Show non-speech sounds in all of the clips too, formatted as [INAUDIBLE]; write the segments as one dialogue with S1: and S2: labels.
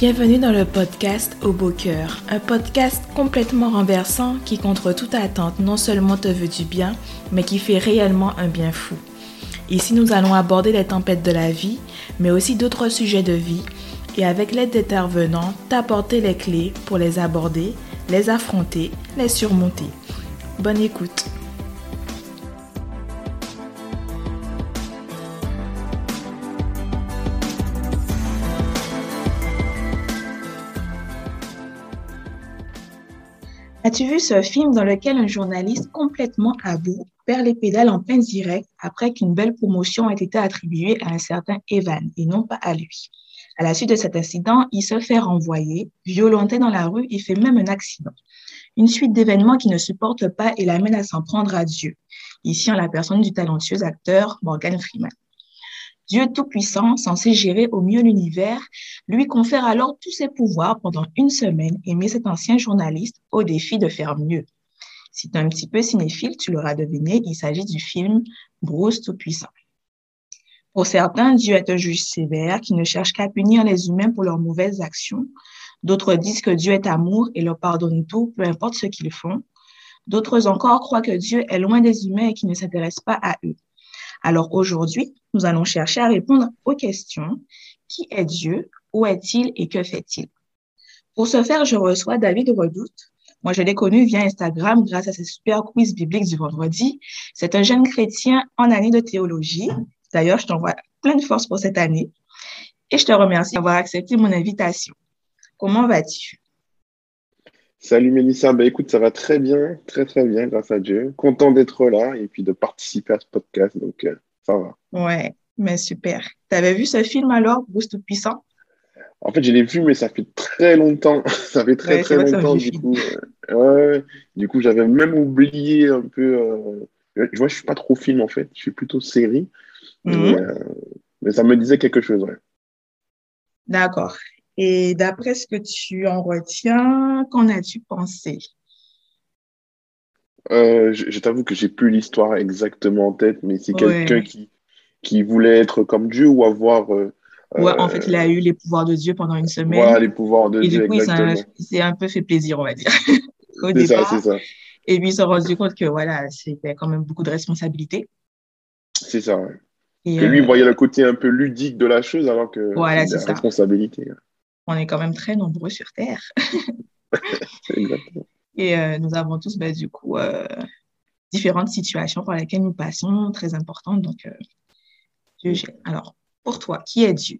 S1: Bienvenue dans le podcast Au Beau Cœur, un podcast complètement renversant qui, contre toute attente, non seulement te veut du bien, mais qui fait réellement un bien fou. Ici, nous allons aborder les tempêtes de la vie, mais aussi d'autres sujets de vie, et avec l'aide d'intervenants, t'apporter les clés pour les aborder, les affronter, les surmonter. Bonne écoute. As-tu vu ce film dans lequel un journaliste complètement à bout perd les pédales en plein direct après qu'une belle promotion ait été attribuée à un certain Evan et non pas à lui? À la suite de cet incident, il se fait renvoyer, violenté dans la rue et fait même un accident. Une suite d'événements qui ne supportent pas et l'amène à s'en prendre à Dieu. Ici, en la personne du talentueux acteur Morgan Freeman. Dieu Tout-Puissant, censé gérer au mieux l'univers, lui confère alors tous ses pouvoirs pendant une semaine et met cet ancien journaliste au défi de faire mieux. Si tu es un petit peu cinéphile, tu l'auras deviné, il s'agit du film Bruce Tout-Puissant. Pour certains, Dieu est un juge sévère qui ne cherche qu'à punir les humains pour leurs mauvaises actions. D'autres disent que Dieu est amour et leur pardonne tout, peu importe ce qu'ils font. D'autres encore croient que Dieu est loin des humains et qu'il ne s'intéresse pas à eux. Alors aujourd'hui, nous allons chercher à répondre aux questions. Qui est Dieu? Où est-il? Et que fait-il? Pour ce faire, je reçois David Redoute. Moi, je l'ai connu via Instagram grâce à ses super quiz bibliques du vendredi. C'est un jeune chrétien en année de théologie. D'ailleurs, je t'envoie plein de force pour cette année. Et je te remercie d'avoir accepté mon invitation. Comment vas-tu?
S2: Salut Mélissa, ben écoute, ça va très bien, très très bien, grâce à Dieu. Content d'être là et puis de participer à ce podcast, donc euh, ça va.
S1: Ouais, mais super. Tu avais vu ce film alors, Bruce Tout-Puissant?
S2: En fait, je l'ai vu, mais ça fait très longtemps. [LAUGHS] ça fait très très longtemps, du coup. Euh, ouais, du coup, j'avais même oublié un peu. Euh... Je vois, je suis pas trop film en fait, je suis plutôt série. mais,
S1: Mhm.
S2: euh, mais ça me disait quelque chose, ouais.
S1: D'accord. Et d'après ce que tu en retiens, qu'en as-tu pensé?
S2: Euh, je je t'avoue que j'ai plus l'histoire exactement en tête, mais c'est
S1: Ouais.
S2: quelqu'un qui, qui voulait être comme Dieu ou avoir euh,
S1: Ouais, en fait,
S2: euh,
S1: il a eu les pouvoirs de Dieu pendant une semaine.
S2: voilà, les pouvoirs de
S1: Et
S2: Dieu,
S1: du coup, il s'est un,
S2: exactement.
S1: il s'est un peu fait plaisir, on va dire, [LAUGHS] au
S2: C'est ça,
S1: départ.
S2: c'est ça.
S1: Et puis, il s'est rendu compte que, voilà, c'était quand même beaucoup de responsabilités.
S2: C'est ça, ouais.
S1: Et
S2: Que lui
S1: euh,
S2: voyait le côté un peu ludique de la chose alors que
S1: voilà,
S2: c'est
S1: c'est
S2: la
S1: ça.
S2: responsabilité.
S1: On est quand même très nombreux sur Terre. [LAUGHS] Et euh, nous avons tous, ben, du coup, euh, différentes situations par lesquelles nous passons, très importantes. Donc, euh, Dieu gère. Alors, pour toi, qui est Dieu?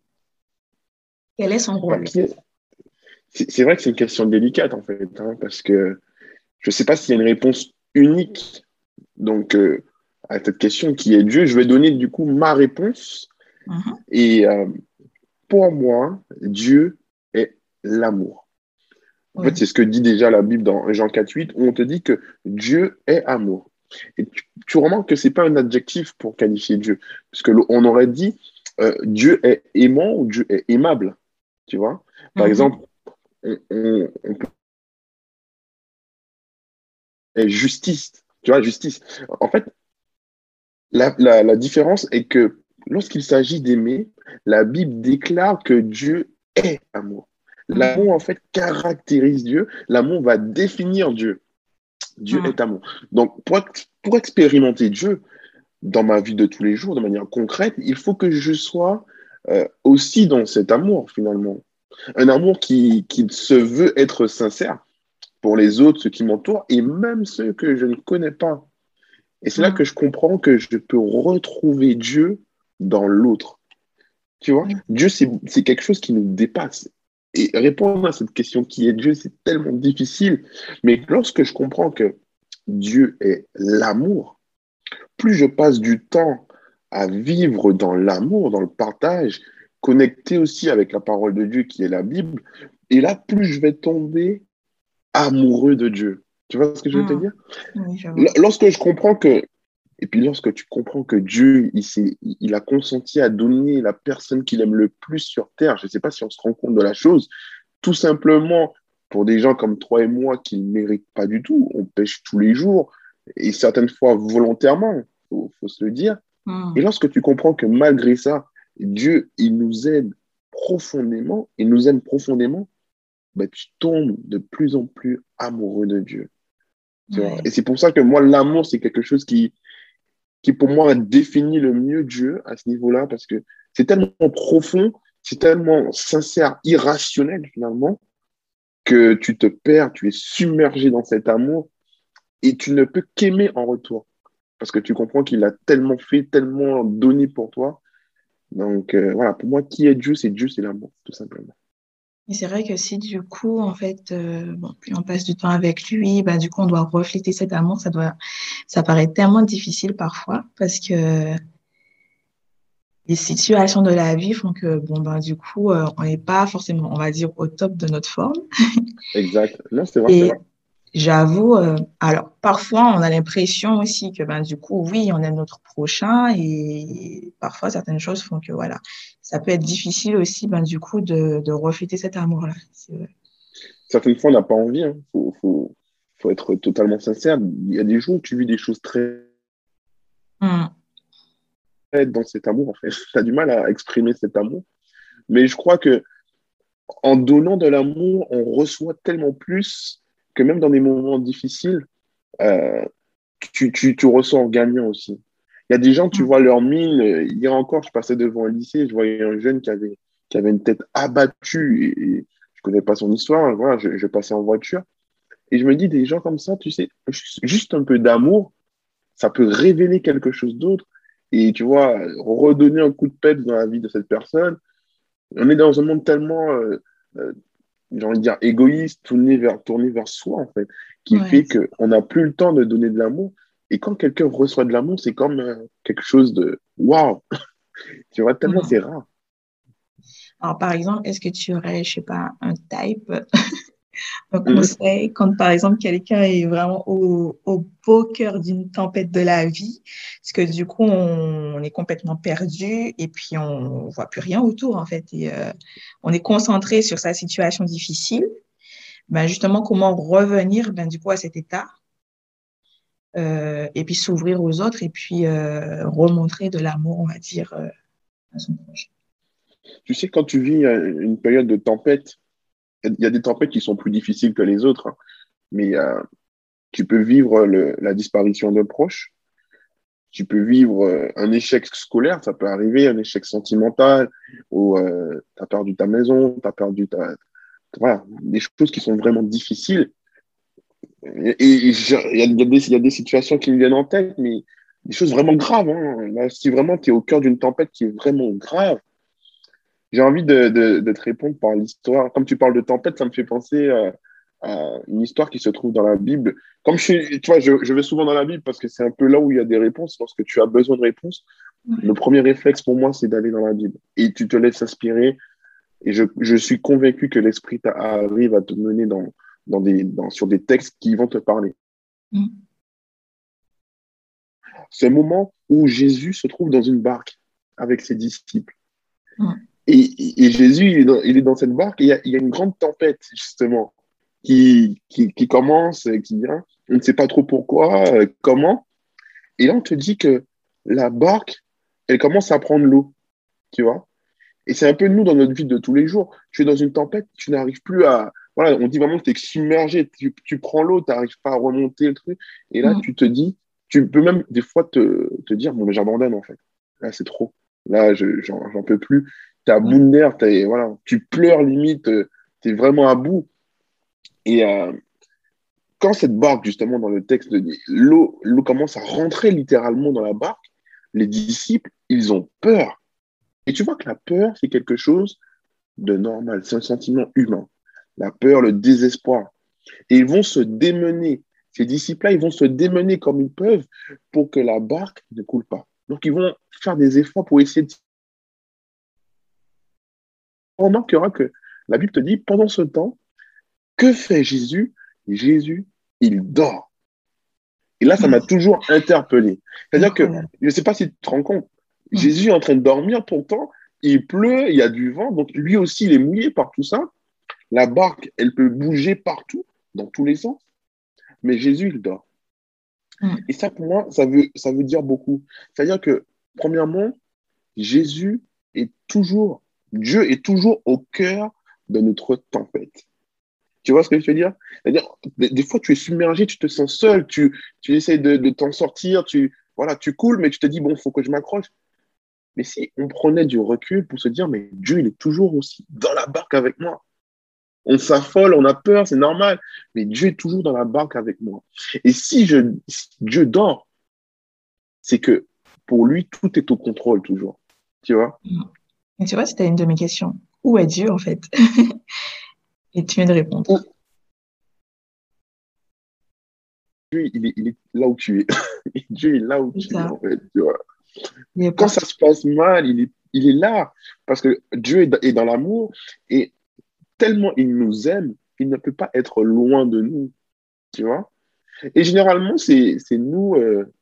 S1: Quel est son rôle?
S2: C'est vrai que c'est une question délicate en fait, hein, parce que je ne sais pas s'il y a une réponse unique. Donc, euh, à cette question qui est Dieu, je vais donner du coup ma réponse.
S1: Mhm.
S2: Et pour moi, Dieu l'amour. En
S1: Oui.
S2: fait, c'est ce que dit déjà la Bible dans Jean 4,8, où on te dit que Dieu est amour. Et tu, tu remarques que c'est pas un adjectif pour qualifier Dieu, parce que on aurait dit euh, Dieu est aimant ou Dieu est aimable. Tu vois? Par
S1: Mhm.
S2: exemple, on, on, on peut justice. Tu vois, justice. En fait, la, la, la différence est que lorsqu'il s'agit d'aimer, la Bible déclare que Dieu est amour. L'amour, en fait, caractérise Dieu. L'amour va définir Dieu. Dieu
S1: Mhm.
S2: est amour. Donc, pour, ex- pour expérimenter Dieu dans ma vie de tous les jours, de manière concrète, il faut que je sois euh, aussi dans cet amour, finalement. Un amour qui, qui se veut être sincère pour les autres, ceux qui m'entourent, et même ceux que je ne connais pas. Et c'est là
S1: Mhm.
S2: que je comprends que je peux retrouver Dieu dans l'autre. Tu vois? Dieu, c'est quelque chose qui nous dépasse. Et répondre à cette question qui est Dieu, c'est tellement difficile. Mais lorsque je comprends que Dieu est l'amour, plus je passe du temps à vivre dans l'amour, dans le partage, connecté aussi avec la parole de Dieu qui est la Bible, et là, plus je vais tomber amoureux de Dieu. Tu vois ce que je veux te
S1: Mhm.
S2: dire?
S1: Oui,
S2: Lorsque je comprends que, et puis lorsque tu comprends que Dieu, il, il a consenti à donner la personne qu'il aime le plus sur terre, je ne sais pas si on se rend compte de la chose, tout simplement pour des gens comme toi et moi qui ne méritent pas du tout, on pêche tous les jours, et certaines fois volontairement, il faut, se le dire.
S1: Mhm.
S2: Et lorsque tu comprends que malgré ça, Dieu, il nous aide profondément et nous aime profondément, ben, tu tombes de plus en plus amoureux de Dieu. Et c'est pour ça que moi, l'amour, c'est quelque chose qui, qui, pour moi, définit le mieux Dieu à ce niveau-là, parce que c'est tellement profond, c'est tellement sincère, irrationnel, finalement, que tu te perds, tu es submergé dans cet amour et tu ne peux qu'aimer en retour. Parce que tu comprends qu'il a tellement fait, tellement donné pour toi. Donc euh, voilà, pour moi, qui est Dieu, c'est Dieu, c'est l'amour, tout simplement.
S1: Et c'est vrai que si du coup, en fait, euh, bon, plus on passe du temps avec lui, bah, du coup, on doit refléter cet amour. Ça doit, ça paraît tellement difficile parfois parce que les situations de la vie font que, bon, ben, du coup, euh, on n'est pas forcément, on va dire, au top de notre forme.
S2: exact. Non, c'est vrai.
S1: J'avoue, euh, alors parfois on a l'impression aussi que ben du coup oui on aime notre prochain et parfois certaines choses font que voilà ça peut être difficile aussi ben du coup de, de refléter cet amour là.
S2: Certaines fois on n'a pas envie, il hein. faut, faut, faut, être totalement sincère. Il y a des jours où tu vis des choses très mmh. dans cet amour en fait. [LAUGHS] Tu as du mal à exprimer cet amour, mais je crois que en donnant de l'amour on reçoit tellement plus que même dans des moments difficiles, euh, tu, tu, tu, ressens gagnant aussi. Il y a des gens, tu mm. vois leur mine. Hier encore, je passais devant un lycée, je voyais un jeune qui avait, qui avait une tête abattue. Et, je ne connais pas son histoire. Voilà, je, je, passais en voiture. Et je me dis, des gens comme ça, tu sais, juste un peu d'amour, ça peut révéler quelque chose d'autre. Et tu vois, redonner un coup de pète dans la vie de cette personne. On est dans un monde tellement euh, euh, j'ai envie de dire, égoïste, tourné vers, tourné vers soi, en fait, qui fait qu'on n'a plus le temps de donner de l'amour. Et quand quelqu'un reçoit de l'amour, c'est comme euh, quelque chose de waouh! [LAUGHS] tu vois, tellement c'est rare.
S1: Alors, par exemple, est-ce que tu aurais, je sais pas, un type? [LAUGHS] un mm. conseil quand, par exemple, quelqu'un est vraiment au, au beau cœur d'une tempête de la vie, parce que du coup, on, est complètement perdu et puis on voit plus rien autour, en fait, et euh, on est concentré sur sa situation difficile. Ben, justement, comment revenir, ben, du coup, à cet état euh, et puis s'ouvrir aux autres et puis euh, remontrer de l'amour, on va dire, à son proche.
S2: Tu sais, quand tu vis une période de tempête, il y a des tempêtes qui sont plus difficiles que les autres, hein. mais euh, tu peux vivre le, la disparition d'un proche, tu peux vivre euh, un échec scolaire, ça peut arriver, un échec sentimental, ou euh, tu as perdu ta maison, tu as perdu ta. Voilà, des choses qui sont vraiment difficiles. Et il y, a des situations qui me viennent en tête, mais des choses vraiment graves. Hein. Si vraiment tu es au cœur d'une tempête qui est vraiment grave, j'ai envie de, de, te répondre par l'histoire. Comme tu parles de tempête, ça me fait penser euh, à une histoire qui se trouve dans la Bible. Comme je suis, tu vois, je, je vais souvent dans la Bible parce que c'est un peu là où il y a des réponses. Lorsque tu as besoin de réponses, le premier réflexe pour moi, c'est d'aller dans la Bible. Et tu te laisses inspirer. Et je, je suis convaincu que l'Esprit arrive à te mener dans, dans des, dans, sur des textes qui vont te parler. Mm. C'est un moment où Jésus se trouve dans une barque avec ses disciples. Mm. Et, Jésus, il est, dans, cette barque, et il y, a, il y, a, une grande tempête, justement, qui, qui, qui, commence, qui vient. On ne sait pas trop pourquoi, euh, comment. Et là, on te dit que la barque, elle commence à prendre l'eau, tu vois. Et c'est un peu nous dans notre vie de tous les jours. Tu es dans une tempête, tu n'arrives plus à. Voilà, on dit vraiment que tu es submergé, tu, tu prends l'eau, tu n'arrives pas à remonter le truc. Et là, mm. tu te dis, tu peux même des fois te, te dire, bon, j'abandonne en fait. Là, c'est trop. Là, j'en peux plus tu à bout de voilà, tu pleures limite, euh, tu es vraiment à bout. Et euh, quand cette barque, justement, dans le texte, l'eau commence à rentrer littéralement dans la barque, les disciples, ils ont peur. Et tu vois que la peur, c'est quelque chose de normal, c'est un sentiment humain. La peur, le désespoir. Et ils vont se démener. Ces disciples-là, ils vont se démener comme ils peuvent pour que la barque ne coule pas. Donc, ils vont faire des efforts pour essayer de remarquera que la Bible te dit, pendant ce temps, que fait Jésus? Jésus, il dort. Et là, ça m'a toujours interpellé. C'est-à-dire que, je ne sais pas si tu te rends compte, Jésus est en train de dormir, pourtant, il pleut, il y a du vent, donc lui aussi, il est mouillé par tout ça. La barque, elle peut bouger partout, dans tous les sens, mais Jésus, il dort. Et ça, pour moi, ça veut, ça veut dire beaucoup. C'est-à-dire que, premièrement, Jésus est toujours Dieu est toujours au cœur de notre tempête. Tu vois ce que je veux dire? C'est-à-dire, des, fois, tu es submergé, tu te sens seul, tu, tu essaies de, t'en sortir, tu, voilà, tu coules, mais tu te dis, bon, il faut que je m'accroche. Mais si on prenait du recul pour se dire, mais Dieu, il est toujours aussi dans la barque avec moi. On s'affole, on a peur, c'est normal, mais Dieu est toujours dans la barque avec moi. Et si, je, Dieu dort, c'est que pour lui, tout est au contrôle toujours. Tu vois?
S1: Et tu vois, c'était une de mes questions. Où est Dieu, en fait [LAUGHS] Et tu viens de répondre.
S2: Dieu, il est, là où tu es. [LAUGHS] Dieu est là où tu es, en fait. Tu vois quand ça se passe mal, il est, il est là. Parce que Dieu est dans l'amour et tellement il nous aime, il ne peut pas être loin de nous. Tu vois Et généralement, c'est nous, euh,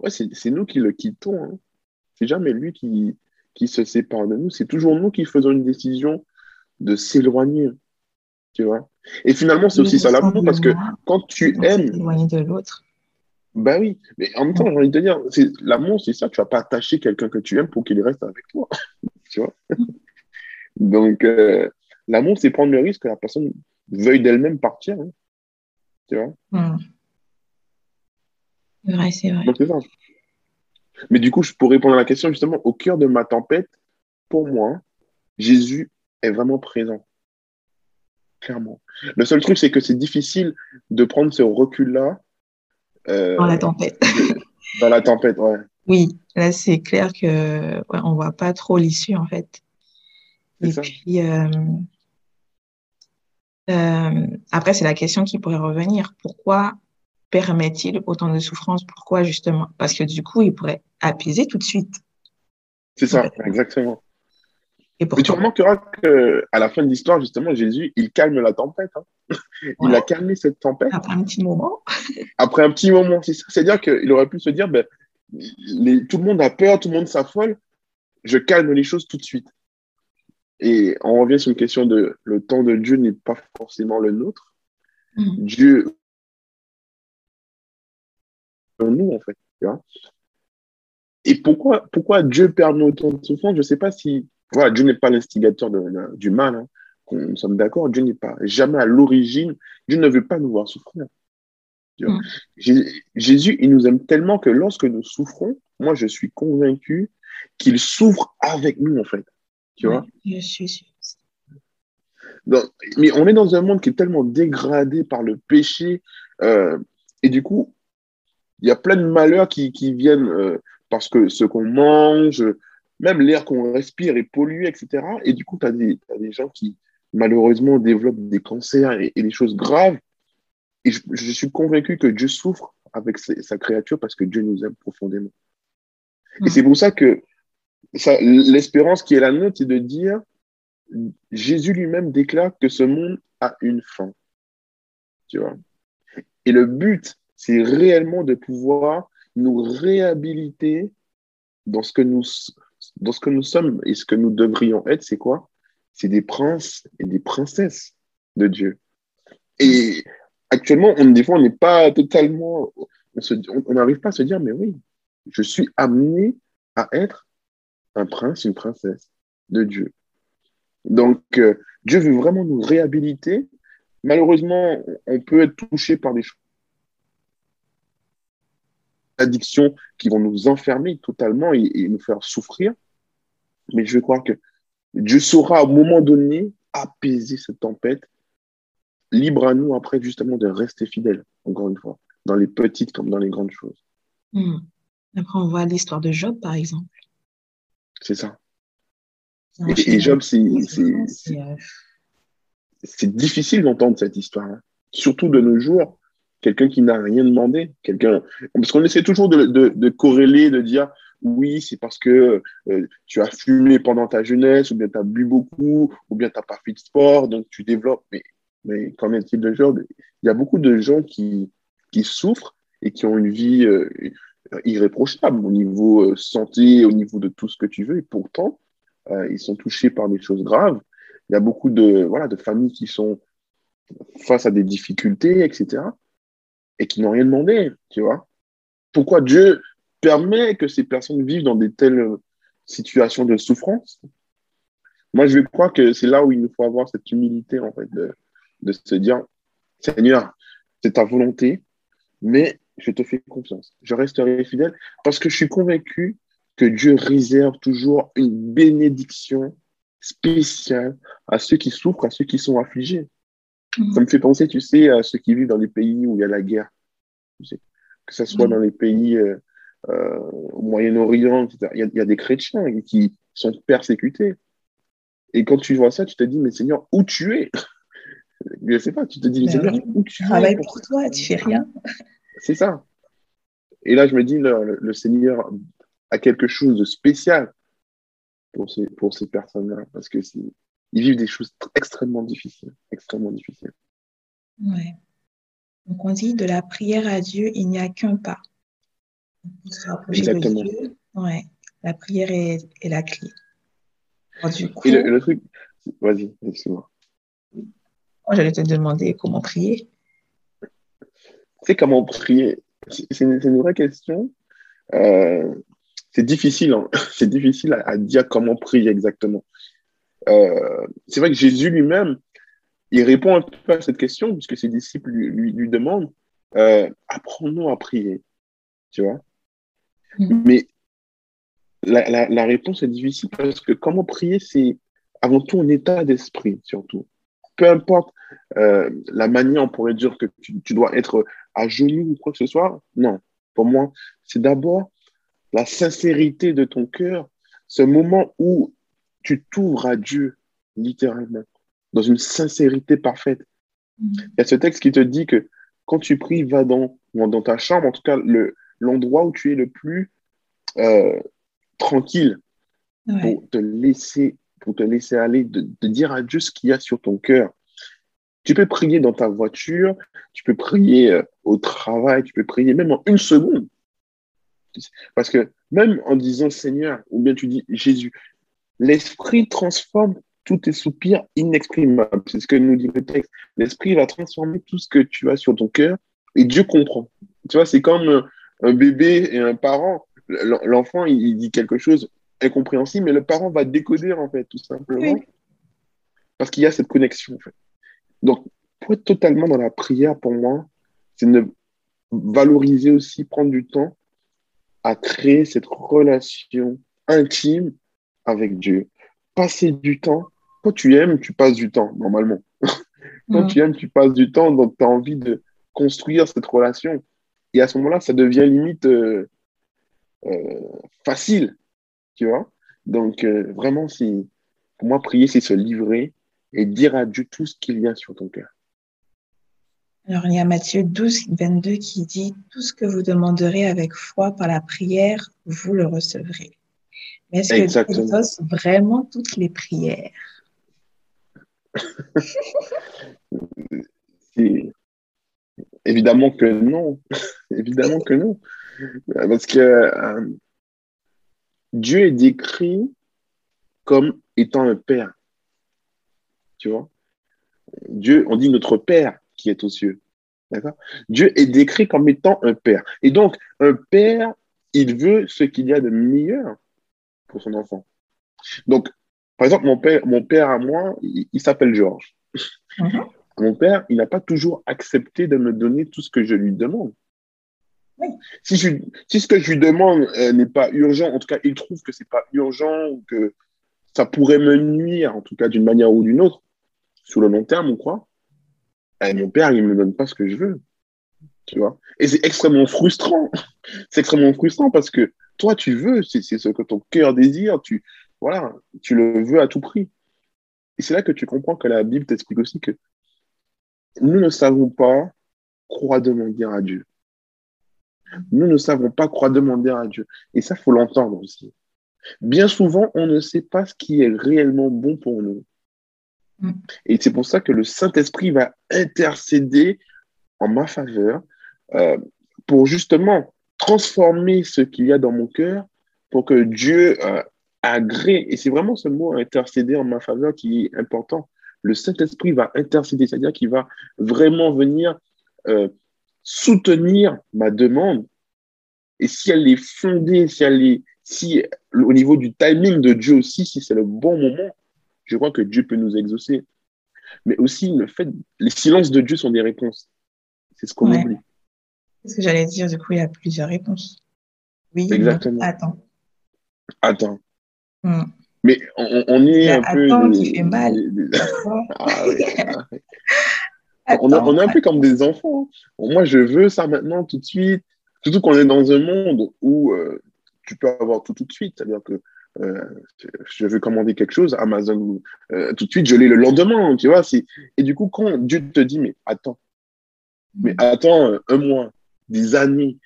S2: ouais, c'est nous qui le quittons. Hein. C'est jamais lui qui, qui se sépare de nous. C'est toujours nous qui faisons une décision de s'éloigner. Tu vois Et finalement, c'est aussi ça l'amour parce que quand tu aimes.
S1: S'éloigner de l'autre.
S2: Ben oui, mais en même temps, j'ai envie de te dire, l'amour, c'est ça, tu vas pas attacher quelqu'un que tu aimes pour qu'il reste avec toi. [LAUGHS] tu vois [LAUGHS] Donc, euh, l'amour, c'est prendre le risque que la personne veuille d'elle-même partir. Hein. Tu vois
S1: hmm. C'est vrai, c'est vrai.
S2: Donc, c'est ça. Mais du coup, pour répondre à la question, justement, au cœur de ma tempête, pour moi, Jésus est vraiment présent. Clairement. Le seul truc, c'est que c'est difficile de prendre ce recul-là
S1: euh, dans la tempête.
S2: dans la tempête, ouais.
S1: Oui, là, c'est clair que ouais, on voit pas trop l'issue, en fait. Et puis, euh, euh, après, c'est la question qui pourrait revenir. Pourquoi permet-il autant de souffrance Pourquoi, justement? Parce que du coup, il pourrait apaiser tout de suite.
S2: C'est ça, exactement. Et tu remarqueras qu'à la fin de l'histoire, justement, Jésus, il calme la tempête. Hein. [LAUGHS] Il a calmé cette tempête.
S1: Après un petit moment. [LAUGHS]
S2: Après un petit moment, c'est C'est-à-dire qu'il aurait pu se dire, ben, tout le monde a peur, tout le monde s'affole, je calme les choses tout de suite. Et on revient sur une question de le temps de Dieu n'est pas forcément le nôtre. Mm. Dieu, nous, en fait. Et pourquoi, pourquoi Dieu permet autant de souffrance? Je ne sais pas si voilà, Dieu n'est pas l'instigateur du mal. Hein. Nous sommes d'accord, Dieu n'est pas jamais à l'origine. Dieu ne veut pas nous voir souffrir. Mm. Jésus, il nous aime tellement que lorsque nous souffrons, moi, je suis convaincu qu'il souffre avec nous, en fait. Tu vois
S1: Je suis
S2: mais on est dans un monde qui est tellement dégradé par le péché. Euh, et du coup, il y a plein de malheurs qui, viennent euh, parce que ce qu'on mange, même l'air qu'on respire est pollué, etc. Et du coup, tu as, des gens qui, malheureusement, développent des cancers et, des choses graves. Et je, suis convaincu que Dieu souffre avec sa, créature parce que Dieu nous aime profondément. Et mm. c'est pour ça que l'espérance qui est la nôtre, c'est de dire, Jésus lui-même déclare que ce monde a une fin. Tu vois? Et le but, c'est réellement de pouvoir nous réhabiliter dans ce que nous dans ce que nous sommes et ce que nous devrions être, c'est quoi? C'est des princes et des princesses de Dieu. Et actuellement, on, des fois, on n'est pas totalement. On n'arrive pas à se dire, mais oui, je suis amené à être un prince, une princesse de Dieu. Donc, euh, Dieu veut vraiment nous réhabiliter. Malheureusement, on peut être touché par des choses addictions qui vont nous enfermer totalement et, nous faire souffrir. Mais je crois que Dieu saura à un moment donné apaiser cette tempête. Libre à nous après justement de rester fidèles, encore une fois, dans les petites comme dans les grandes choses.
S1: Hmm. Après, on voit l'histoire de Job, par exemple.
S2: C'est ça. Et, Job, c'est euh, difficile d'entendre cette histoire, hein. surtout de nos jours quelqu'un qui n'a rien demandé, quelqu'un parce qu'on essaie toujours de, de, corréler, de dire oui, c'est parce que euh, tu as fumé pendant ta jeunesse, ou bien tu as bu beaucoup, ou bien tu n'as pas fait de sport, donc tu développes. Mais, mais qu'en est-il de genre Il y a beaucoup de gens qui, qui souffrent et qui ont une vie euh, irréprochable au niveau euh, santé, au niveau de tout ce que tu veux, et pourtant, ils sont touchés par des choses graves. Il y a beaucoup de, voilà, de familles qui sont face à des difficultés, etc et qui n'ont rien demandé, tu vois. Pourquoi Dieu permet que ces personnes vivent dans des telles situations de souffrance? Moi, je crois que c'est là où il nous faut avoir cette humilité, en fait, de, de se dire, Seigneur, c'est ta volonté, mais je te fais confiance. Je resterai fidèle parce que je suis convaincu que Dieu réserve toujours une bénédiction spéciale à ceux qui souffrent, à ceux qui sont affligés. Ça me fait penser, tu sais, à ceux qui vivent dans les pays où il y a la guerre. que ce soit mm. dans les pays euh, euh, au Moyen-Orient, il, y a des chrétiens qui sont persécutés. Et quand tu vois ça, tu te dis, mais Seigneur, où tu es? [LAUGHS] Je ne sais pas, tu te dis, mais Seigneur, où tu
S1: travaille pour toi, tu fais rien. [LAUGHS]
S2: C'est ça. Et là, je me dis, le, Seigneur a quelque chose de spécial pour ces, pour ces personnes-là, parce que ils vivent des choses extrêmement difficiles, extrêmement difficiles.
S1: Ouais. Donc on dit de la prière à Dieu, il n'y a qu'un pas. Exactement. ouais. La prière est, est la clé.
S2: du coup, Et le, truc, vas-y, excuse-moi.
S1: Moi, j'allais te demander comment prier.
S2: C'est comment prier C'est une, vraie question. Euh, c'est difficile, hein. [LAUGHS] c'est difficile à, dire comment prier exactement. Euh, c'est vrai que Jésus lui-même, il répond un peu à cette question puisque ses disciples lui, lui, demandent euh, apprends-nous à prier, tu vois. Mm-hmm. Mais la, la, réponse est difficile parce que comment prier, c'est avant tout un état d'esprit, surtout. Peu importe euh, la manière, on pourrait dire que tu, tu, dois être à genoux ou quoi que ce soit. Non, pour moi, c'est d'abord la sincérité de ton cœur, ce moment où tu t'ouvres à Dieu, littéralement, dans une sincérité parfaite. Mm. Il y a ce texte qui te dit que quand tu pries, va dans, dans ta chambre, en tout cas l'endroit où tu es le plus euh, tranquille pour te laisser pour te laisser aller, de, de dire à Dieu ce qu'il y a sur ton cœur. Tu peux prier dans ta voiture, tu peux prier euh, au travail, tu peux prier même en une seconde. Parce que même en disant Seigneur, ou bien tu dis Jésus, l'Esprit transforme tous tes soupirs inexprimables. C'est ce que nous dit le texte. L'Esprit va transformer tout ce que tu as sur ton cœur et Dieu comprend. Tu vois, c'est comme un bébé et un parent. L'enfant, il dit quelque chose incompréhensible, mais le parent va décoder, en fait, tout simplement. Parce qu'il y a cette connexion, en fait. Donc, pour être totalement dans la prière, pour moi, c'est de valoriser aussi, prendre du temps à créer cette relation intime avec Dieu. Passer du temps. Quand tu aimes, tu passes du temps, normalement. [LAUGHS] Quand tu aimes, tu passes du temps, donc tu as envie de construire cette relation. Et à ce moment-là, ça devient limite euh, euh, facile, tu vois. Donc, euh, vraiment, pour moi, prier, c'est se livrer et dire à Dieu tout ce qu'il y a sur ton cœur.
S1: Alors, il y a Matthieu 12, 22 qui dit Tout ce que vous demanderez avec foi par la prière, vous le recevrez. Mais est-ce que Dieu exauce vraiment toutes les prières? [LAUGHS]
S2: Évidemment que non. [LAUGHS] Évidemment que non. Parce que euh, Dieu est décrit comme étant un père. Tu vois? Dieu, on dit notre père qui est aux cieux. D'accord? Dieu est décrit comme étant un père. Et donc, un père, il veut ce qu'il y a de meilleur pour son enfant. Donc, par exemple, mon père, mon père à moi, il, s'appelle Georges. Mhm. Mon père, il n'a pas toujours accepté de me donner tout ce que je lui demande. Si, si, ce que je lui demande euh, n'est pas urgent, en tout cas, il trouve que c'est pas urgent ou que ça pourrait me nuire, en tout cas d'une manière ou d'une autre, sur le long terme, on croit, eh, mon père, il me donne pas ce que je veux. Tu vois? Et c'est extrêmement frustrant. [LAUGHS] c'est extrêmement frustrant parce que toi, tu veux, c'est ce que ton cœur désire, tu, voilà, tu le veux à tout prix. Et c'est là que tu comprends que la Bible t'explique aussi que nous ne savons pas quoi demander à Dieu. Nous ne savons pas quoi demander à Dieu. Et ça, faut l'entendre aussi. Bien souvent, on ne sait pas ce qui est réellement bon pour nous. Et c'est pour ça que le Saint-Esprit va intercéder en ma faveur euh, pour justement transformer ce qu'il y a dans mon cœur pour que Dieu euh, agrée. Et c'est vraiment ce mot intercéder en ma faveur qui est important. Le Saint-Esprit va intercéder, c'est-à-dire qu'il va vraiment venir euh, soutenir ma demande. Et si elle est fondée, si elle est, si au niveau du timing de Dieu aussi, si c'est le bon moment, je crois que Dieu peut nous exaucer. Mais aussi, le fait, les silences de Dieu sont des réponses. C'est ce qu'on oublie.
S1: C'est ce que j'allais dire, du coup, il y a plusieurs réponses.
S2: Oui, exactement.
S1: attends.
S2: Attends. Hmm. Mais on, est un peu.
S1: Attends, qui fait mal. [LAUGHS]
S2: Ah [LAUGHS] on, on, est un peu comme des enfants. Moi, je veux ça maintenant, tout de suite. Surtout qu'on est dans un monde où euh, tu peux avoir tout tout de suite. C'est-à-dire que euh, je veux commander quelque chose, Amazon, euh, tout de suite, je l'ai le lendemain, tu vois. Et du coup, quand Dieu te dit, mais attends, mais attends un mois, des années,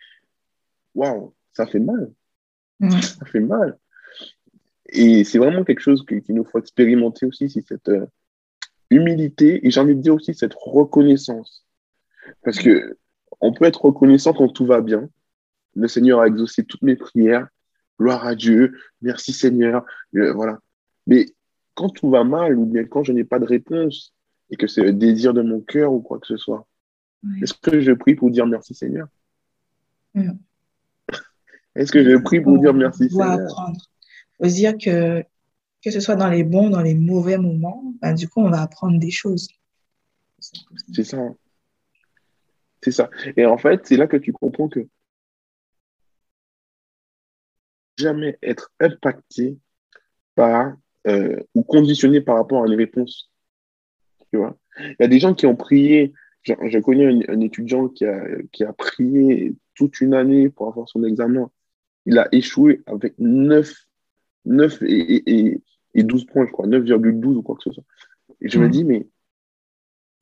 S2: waouh, ça fait mal. Ça fait mal. Et c'est vraiment quelque chose qu'il nous faut expérimenter aussi, c'est cette humilité et j'ai envie de dire aussi cette reconnaissance. Parce que on peut être reconnaissant quand tout va bien. Le Seigneur a exaucé toutes mes prières. Gloire à Dieu. Merci Seigneur. Euh, voilà. Mais quand tout va mal ou bien quand je n'ai pas de réponse et que c'est le désir de mon cœur ou quoi que ce soit, est-ce que je prie pour dire merci Seigneur? [LAUGHS] Est-ce que je prie pour dire merci Seigneur?
S1: Il faut dire que que ce soit dans les bons, dans les mauvais moments, ben, du coup, on va apprendre des choses.
S2: C'est ça. C'est ça. Et en fait, c'est là que tu comprends que jamais être impacté par euh, ou conditionné par rapport à une réponse. Tu vois? Il y a des gens qui ont prié. Je, connais un, étudiant qui a, qui a prié toute une année pour avoir son examen. Il a échoué avec 9, 9 et, et 12 points, je crois, 9,12 ou quoi que ce soit. Et je me mm. dis, mais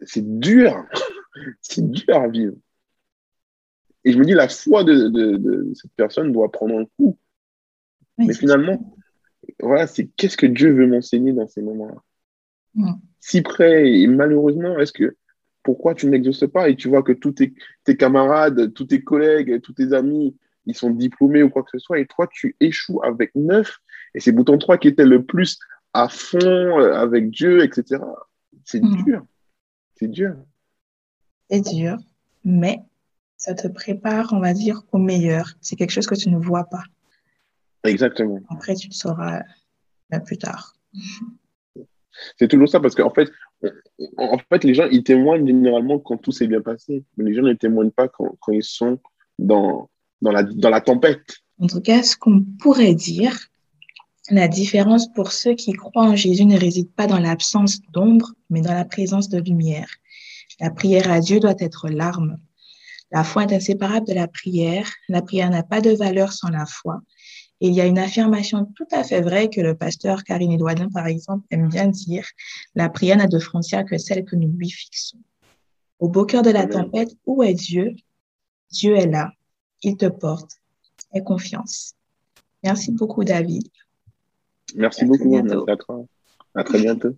S2: c'est dur, [LAUGHS] c'est dur à vivre. Et je me dis, la foi de, cette personne doit prendre un coup. mais finalement, voilà, c'est qu'est-ce que Dieu veut m'enseigner dans ces moments-là? Mm. Si près, et malheureusement, est-ce que pourquoi tu n'exauces pas et tu vois que tous tes, tes, camarades, tous tes collègues, tous tes amis, ils sont diplômés ou quoi que ce soit, et toi, tu échoues avec neuf et c'est Bouton 3 qui était le plus à fond euh, avec Dieu, etc. C'est mhm. dur. C'est dur.
S1: C'est dur, mais ça te prépare, on va dire, au meilleur. C'est quelque chose que tu ne vois pas.
S2: Exactement.
S1: Après, tu le sauras euh, plus tard.
S2: C'est toujours ça, parce qu'en fait, en fait, les gens, ils témoignent généralement quand tout s'est bien passé. Mais les gens ne témoignent pas quand, quand ils sont dans, dans, la, dans la tempête.
S1: En tout cas, ce qu'on pourrait dire, la différence pour ceux qui croient en Jésus ne réside pas dans l'absence d'ombre, mais dans la présence de lumière. La prière à Dieu doit être l'arme. La foi est inséparable de la prière. La prière n'a pas de valeur sans la foi. Et il y a une affirmation tout à fait vraie que le pasteur Karine Edouardin, par exemple, aime bien dire. La prière n'a de frontières que celle que nous lui fixons. Au beau cœur de la tempête, où est Dieu? Dieu est là. Il te porte. Aie confiance. Merci beaucoup, David.
S2: Merci beaucoup. À très bientôt.